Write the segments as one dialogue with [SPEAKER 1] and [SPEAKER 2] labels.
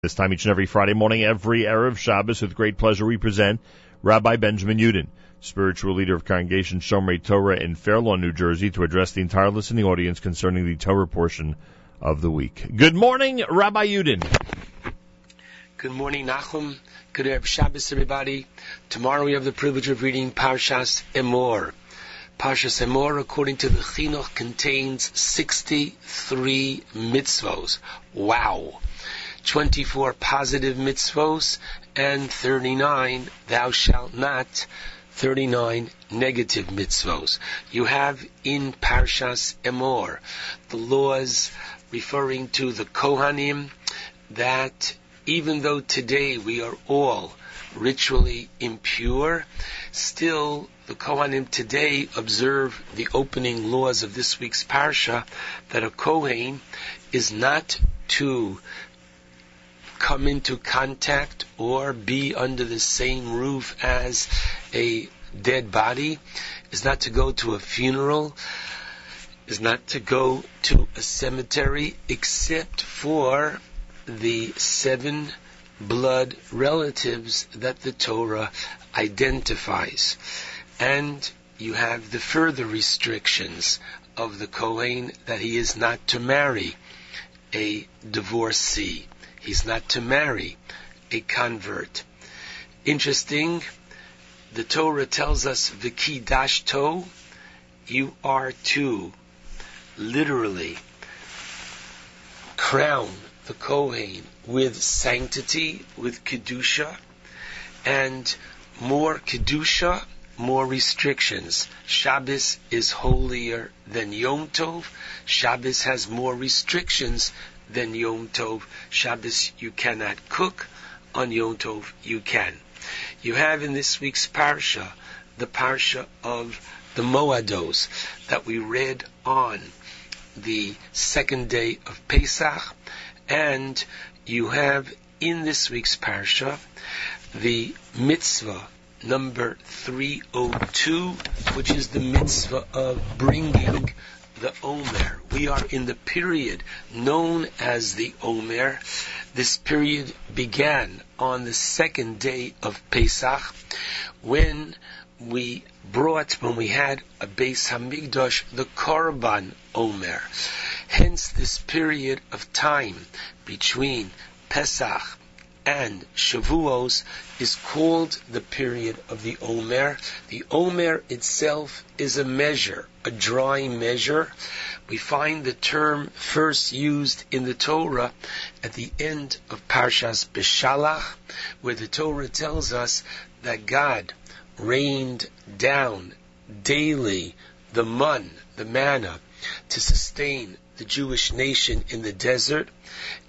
[SPEAKER 1] This time each and every Friday morning, every Erev Shabbos, with great pleasure, we present Rabbi Benjamin Yudin, spiritual leader of Congregation Shomrei Torah in Fair Lawn, New Jersey, to address the entire listening audience concerning the Torah portion of the week. Good morning, Rabbi Yudin.
[SPEAKER 2] Good morning, Nachum. Good Erev Shabbos, everybody. Tomorrow we have the privilege of reading Parshas Emor. Parshas Emor, according to the Chinuch, contains 63 mitzvos. Wow! 24 positive mitzvos, and 39 thou shalt not, 39 negative mitzvos. You have in Parshas Emor the laws referring to the Kohanim that even though today we are all ritually impure, still the Kohanim today observe the opening laws of this week's Parsha that a Kohen is not to come into contact or be under the same roof as a dead body, is not to go to a funeral, is not to go to a cemetery except for the seven blood relatives that the Torah identifies. And you have the further restrictions of the Kohen that he is not to marry a divorcee. He's not to marry a convert. Interesting, the Torah tells us, V'kidash to, you are to literally crown the Kohen with sanctity, with Kedusha, and more Kedusha, more restrictions. Shabbos is holier than Yom Tov. Shabbos has more restrictions than Yom Tov. Shabbos you cannot cook. On Yom Tov you can. You have in this week's parsha the parsha of the Moados that we read on the second day of Pesach, and you have in this week's parsha the mitzvah number 302, which is the mitzvah of bringing the Omer. We are in the period known as the Omer. This period began on the second day of Pesach when we brought, when we had a Beis Hamikdash, the Korban Omer. Hence this period of time between Pesach and Shavuos is called the period of the Omer. The Omer itself is a measure, a dry measure. We find the term first used in the Torah at the end of Parshas Beshalach, where the Torah tells us that God rained down daily the mun, the manna, to sustain the Jewish nation in the desert,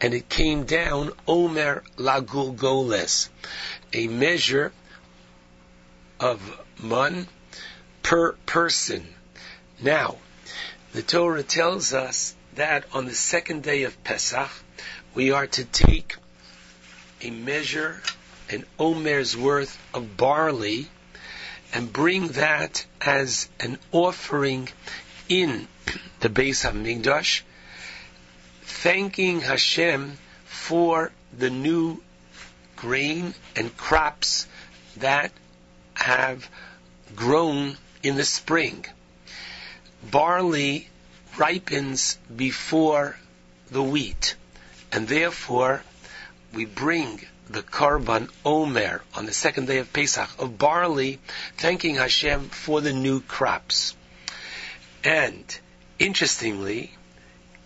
[SPEAKER 2] and it came down Omer Lagulgoles, a measure of mun per person. Now, the Torah tells us that on the second day of Pesach, we are to take a measure, an Omer's worth of barley, and bring that as an offering in the Beis Hamikdash, thanking Hashem for the new grain and crops that have grown in the spring. Barley ripens before the wheat, and therefore we bring the Korban Omer on the second day of Pesach of barley, thanking Hashem for the new crops. And interestingly,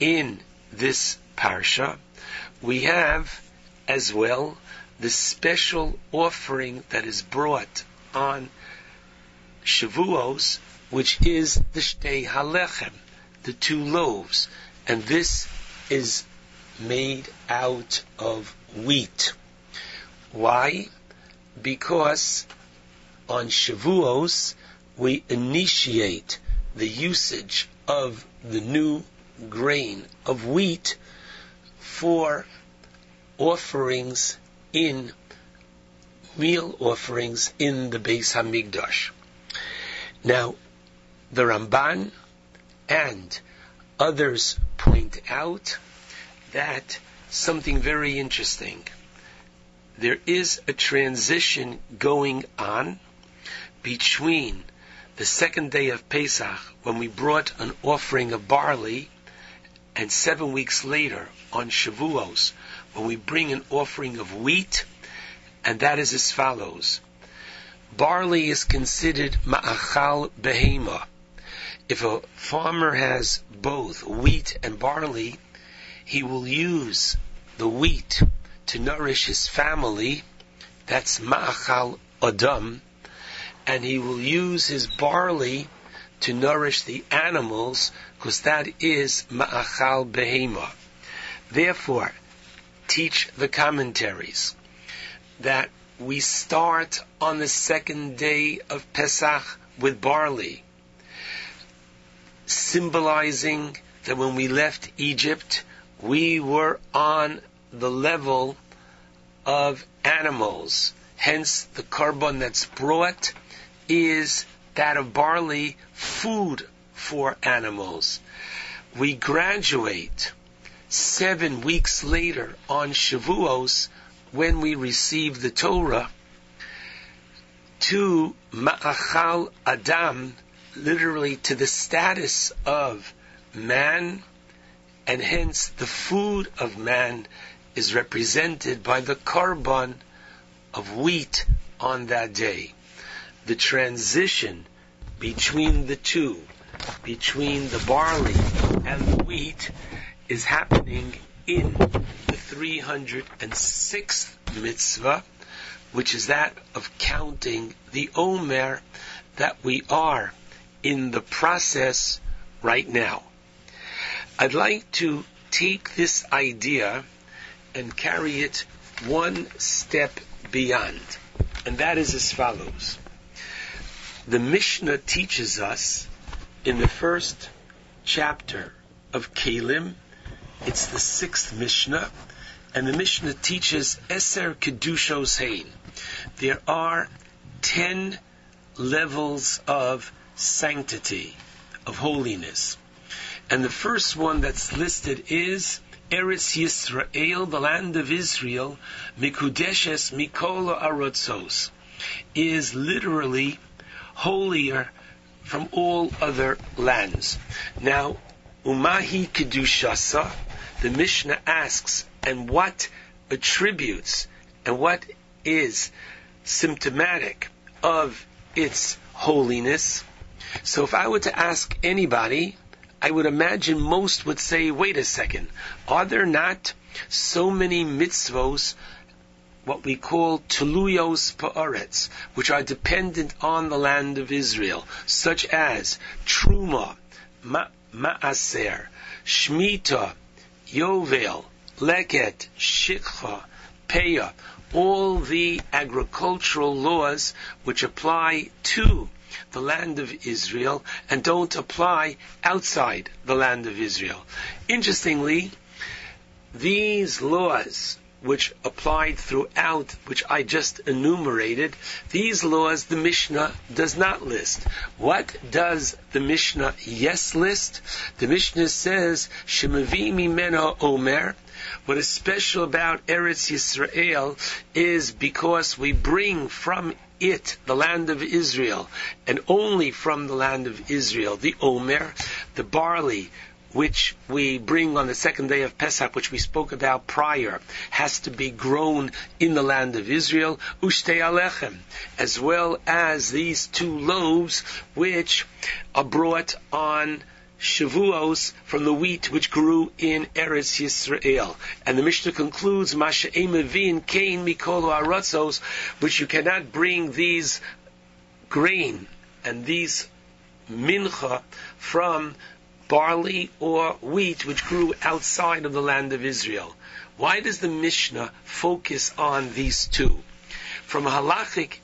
[SPEAKER 2] in this parsha, we have as well the special offering that is brought on Shavuos, which is the Shtei Halechem, the two loaves. And this is made out of wheat. Why? Because on Shavuos, we initiate the usage of the new grain of wheat for offerings in meal offerings in the Beis Hamikdash. Now, the Ramban and others point out that something very interesting. There is a transition going on between the second day of Pesach, when we brought an offering of barley, and seven weeks later, on Shavuos, when we bring an offering of wheat, and that is as follows. Barley is considered ma'achal behema. If a farmer has both wheat and barley, he will use the wheat to nourish his family. That's ma'achal adam. And he will use his barley to nourish the animals, because that is ma'achal behema. Therefore, teach the commentaries that we start on the second day of Pesach with barley, symbolizing that when we left Egypt, we were on the level of animals. Hence, the korban that's brought is that of barley, food for animals. We graduate seven weeks later on Shavuos when we receive the Torah to Ma'achal Adam, literally to the status of man, and hence the food of man is represented by the korban of wheat on that day. The transition between the two, between the barley and the wheat, is happening in the 306th mitzvah, which is that of counting the Omer that we are in the process right now. I'd like to take this idea and carry it one step beyond, and that is as follows. The Mishnah teaches us in the first chapter of Keilim, it's the sixth Mishnah, and the Mishnah teaches Eser Kedushos Hein. There are ten levels of sanctity, of holiness. And the first one that's listed is Eretz Yisrael, the land of Israel, Mikudeshes Mikola Arotzos, is literally holier from all other lands. Now, Umahi Kedushasa, the Mishnah asks, and what attributes and what is symptomatic of its holiness. So if I were to ask anybody, I would imagine most would say, wait a second, are there not so many mitzvos, what we call tuluyos pa'aretz, which are dependent on the land of Israel, such as truma, ma- ma'aser, shmita, yovel, leket, shikha, peah, all the agricultural laws which apply to the land of Israel and don't apply outside the land of Israel. Interestingly, these laws which applied throughout, which I just enumerated, these laws the Mishnah does not list. What does the Mishnah yes list? The Mishnah says, Shemavi mimena omer, what is special about Eretz Yisrael is because we bring from it, the land of Israel, and only from the land of Israel, the Omer, the barley, which we bring on the second day of Pesach, which we spoke about prior, has to be grown in the land of Israel, ushte alechem, as well as these two loaves, which are brought on Shavuos from the wheat which grew in Eretz Yisrael. And the Mishnah concludes, Masha Emevin Kain Mikolo Aratzos, which you cannot bring these grain and these mincha from barley or wheat which grew outside of the land of Israel. Why does the Mishnah focus on these two? From a halachic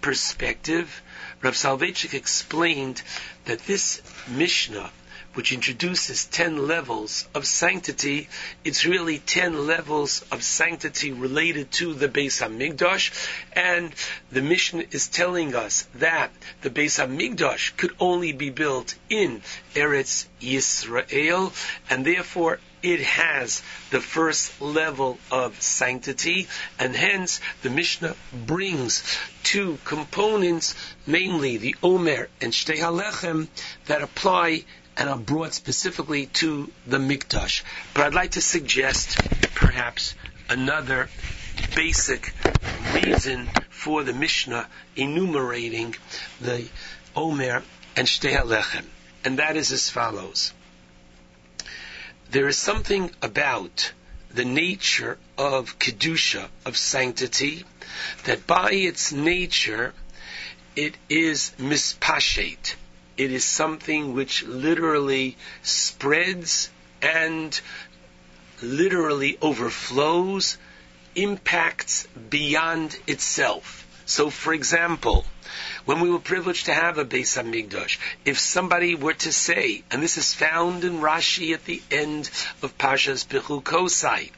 [SPEAKER 2] perspective, Rav Soloveitchik explained that this Mishnah, which introduces ten levels of sanctity, it's really ten levels of sanctity related to the Beis Hamikdash, and the Mishnah is telling us that the Beis Hamikdash could only be built in Eretz Yisrael, and therefore it has the first level of sanctity, and hence the Mishnah brings two components, namely the Omer and Shtei Halechem, that apply and are brought specifically to the Mikdash. But I'd like to suggest perhaps another basic reason for the Mishnah enumerating the Omer and Shtei Halechem. And that is as follows. There is something about the nature of Kedusha, of sanctity, that by its nature, it is mispashet. It is something which literally spreads and literally overflows, impacts beyond itself. So, for example, when we were privileged to have a Beis Hamikdash, if somebody were to say, and this is found in Rashi at the end of Pashas Kosai,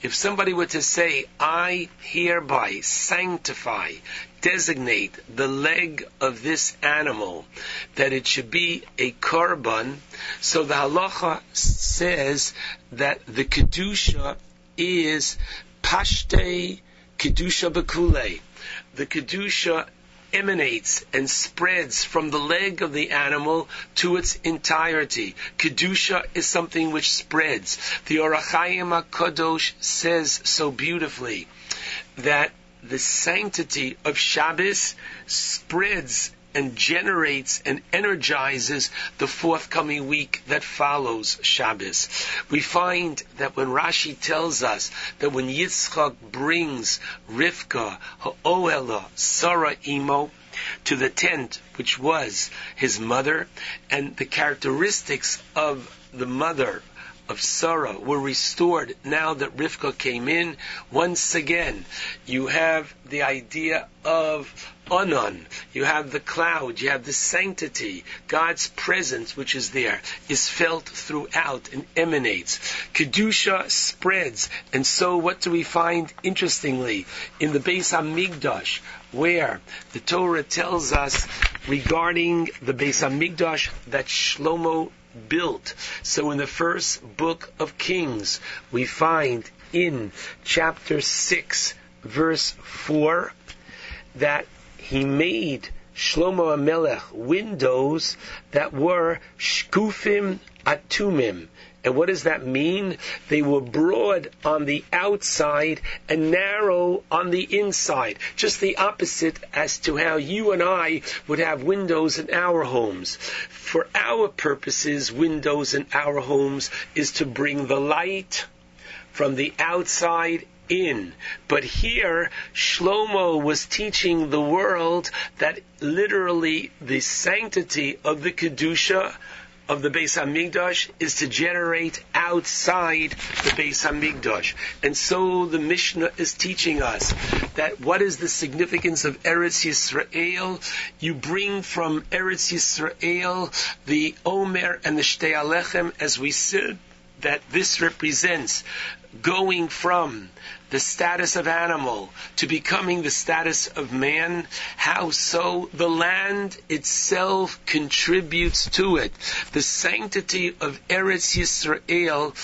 [SPEAKER 2] if somebody were to say, I hereby sanctify, designate the leg of this animal, that it should be a korban, so the halacha says that the kedusha is pashte kedusha bekule. The kedusha emanates and spreads from the leg of the animal to its entirety. Kedusha is something which spreads. The Ohr HaChaim HaKadosh says so beautifully that the sanctity of Shabbos spreads and generates and energizes the forthcoming week that follows Shabbos. We find that when Rashi tells us that when Yitzchak brings Rivka, Ha'oela, Sarah Imo, to the tent, which was his mother, and the characteristics of the mother of Sarah were restored now that Rivka came in. Once again, you have the idea of Anan. You have the cloud. You have the sanctity. God's presence, which is there, is felt throughout and emanates. Kedusha spreads. And so what do we find interestingly in the Beis Hamikdash, where the Torah tells us regarding the Beis Hamikdash that Shlomo built. So in the first book of Kings, we find in chapter 6, verse 4, that he made Shlomo Hamelech windows that were shkufim atumim. And what does that mean? They were broad on the outside and narrow on the inside. Just the opposite as to how you and I would have windows in our homes. For our purposes, windows in our homes is to bring the light from the outside in. But here, Shlomo was teaching the world that literally the sanctity of the Kedusha of the Beis Hamikdash is to generate outside the Beis Hamikdash. And so the Mishnah is teaching us that what is the significance of Eretz Yisrael? You bring from Eretz Yisrael the Omer and the Shtei Halechem as we said that this represents going from the status of animal to becoming the status of man, how so the land itself contributes to it. The sanctity of Eretz Yisrael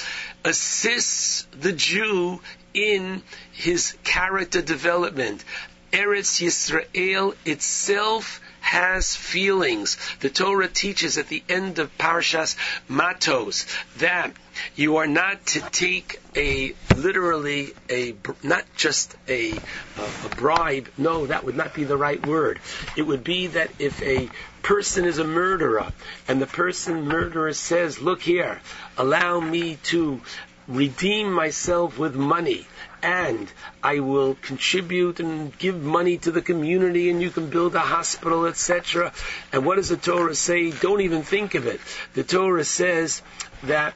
[SPEAKER 2] assists the Jew in his character development. Eretz Yisrael itself has feelings. The Torah teaches at the end of Parshas Matos that you are not to take a literally a not just a, a bribe. No, that would not be the right word. It would be that if a person is a murderer and the person murderer says, "Look here, allow me to redeem myself with money." and I will contribute and give money to the community and you can build a hospital, etc. And what does the Torah say? Don't even think of it. The Torah says that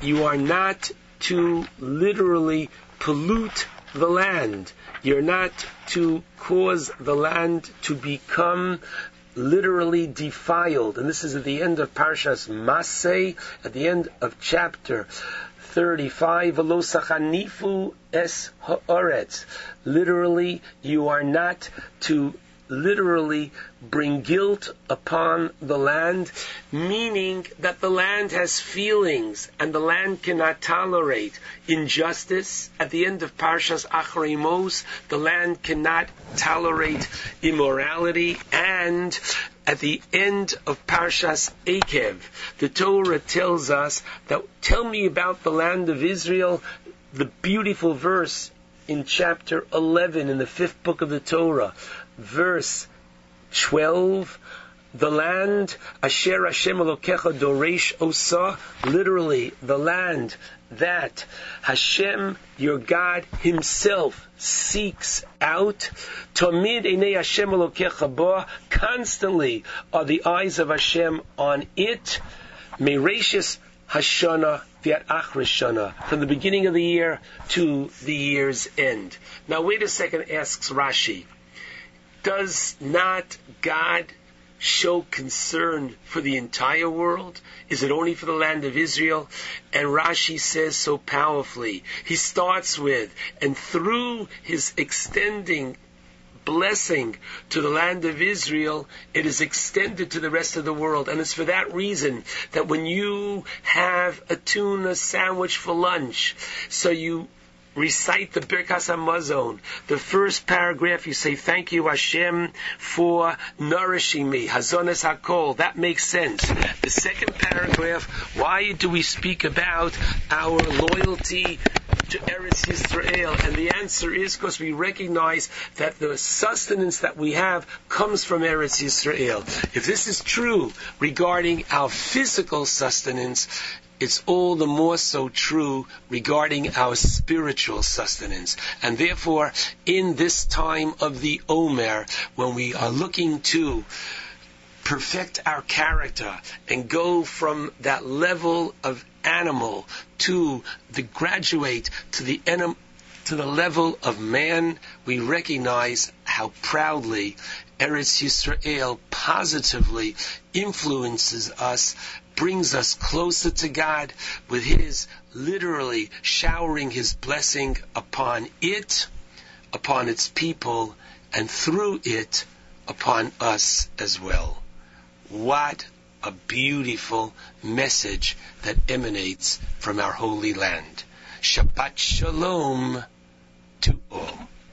[SPEAKER 2] you are not to literally pollute the land. You're not to cause the land to become literally defiled. And this is at the end of Parshas Masay, at the end of chapter 35, es ha'aretz. Literally, you are not to literally bring guilt upon the land, meaning that the land has feelings and the land cannot tolerate injustice. At the end of Parshas Acharei Mos, the land cannot tolerate immorality and at the end of Parshas Eikev, the Torah tells us that tell me about the land of Israel, the beautiful verse in chapter 11 in the fifth book of the Torah, verse 12, the land, Asher Hashem Elokecha Doresh Osa, literally, the land that Hashem, your God Himself, seeks out. Einei Hashem constantly are the eyes of Hashem on it. Mereshis Hashana from the beginning of the year to the year's end. Now wait a second, asks Rashi. Does not God show concern for the entire world? Is it only for the land of Israel? And Rashi says so powerfully. He starts with, and through his extending blessing to the land of Israel, it is extended to the rest of the world. And it's for that reason that when you have a tuna sandwich for lunch, so you recite the Birkas Hamazon. The first paragraph, you say, thank you Hashem for nourishing me. Hazones Hakol. That makes sense. The second paragraph, why do we speak about our loyalty to Eretz Yisrael? And the answer is because we recognize that the sustenance that we have comes from Eretz Yisrael. If this is true regarding our physical sustenance, it's all the more so true regarding our spiritual sustenance. And therefore, in this time of the Omer, when we are looking to perfect our character and go from that level of animal to the graduate to the to the level of man, we recognize how proudly Eretz Yisrael positively influences us brings us closer to God with His literally showering His blessing upon it, upon its people, and through it upon us as well. What a beautiful message that emanates from our holy land. Shabbat Shalom to all.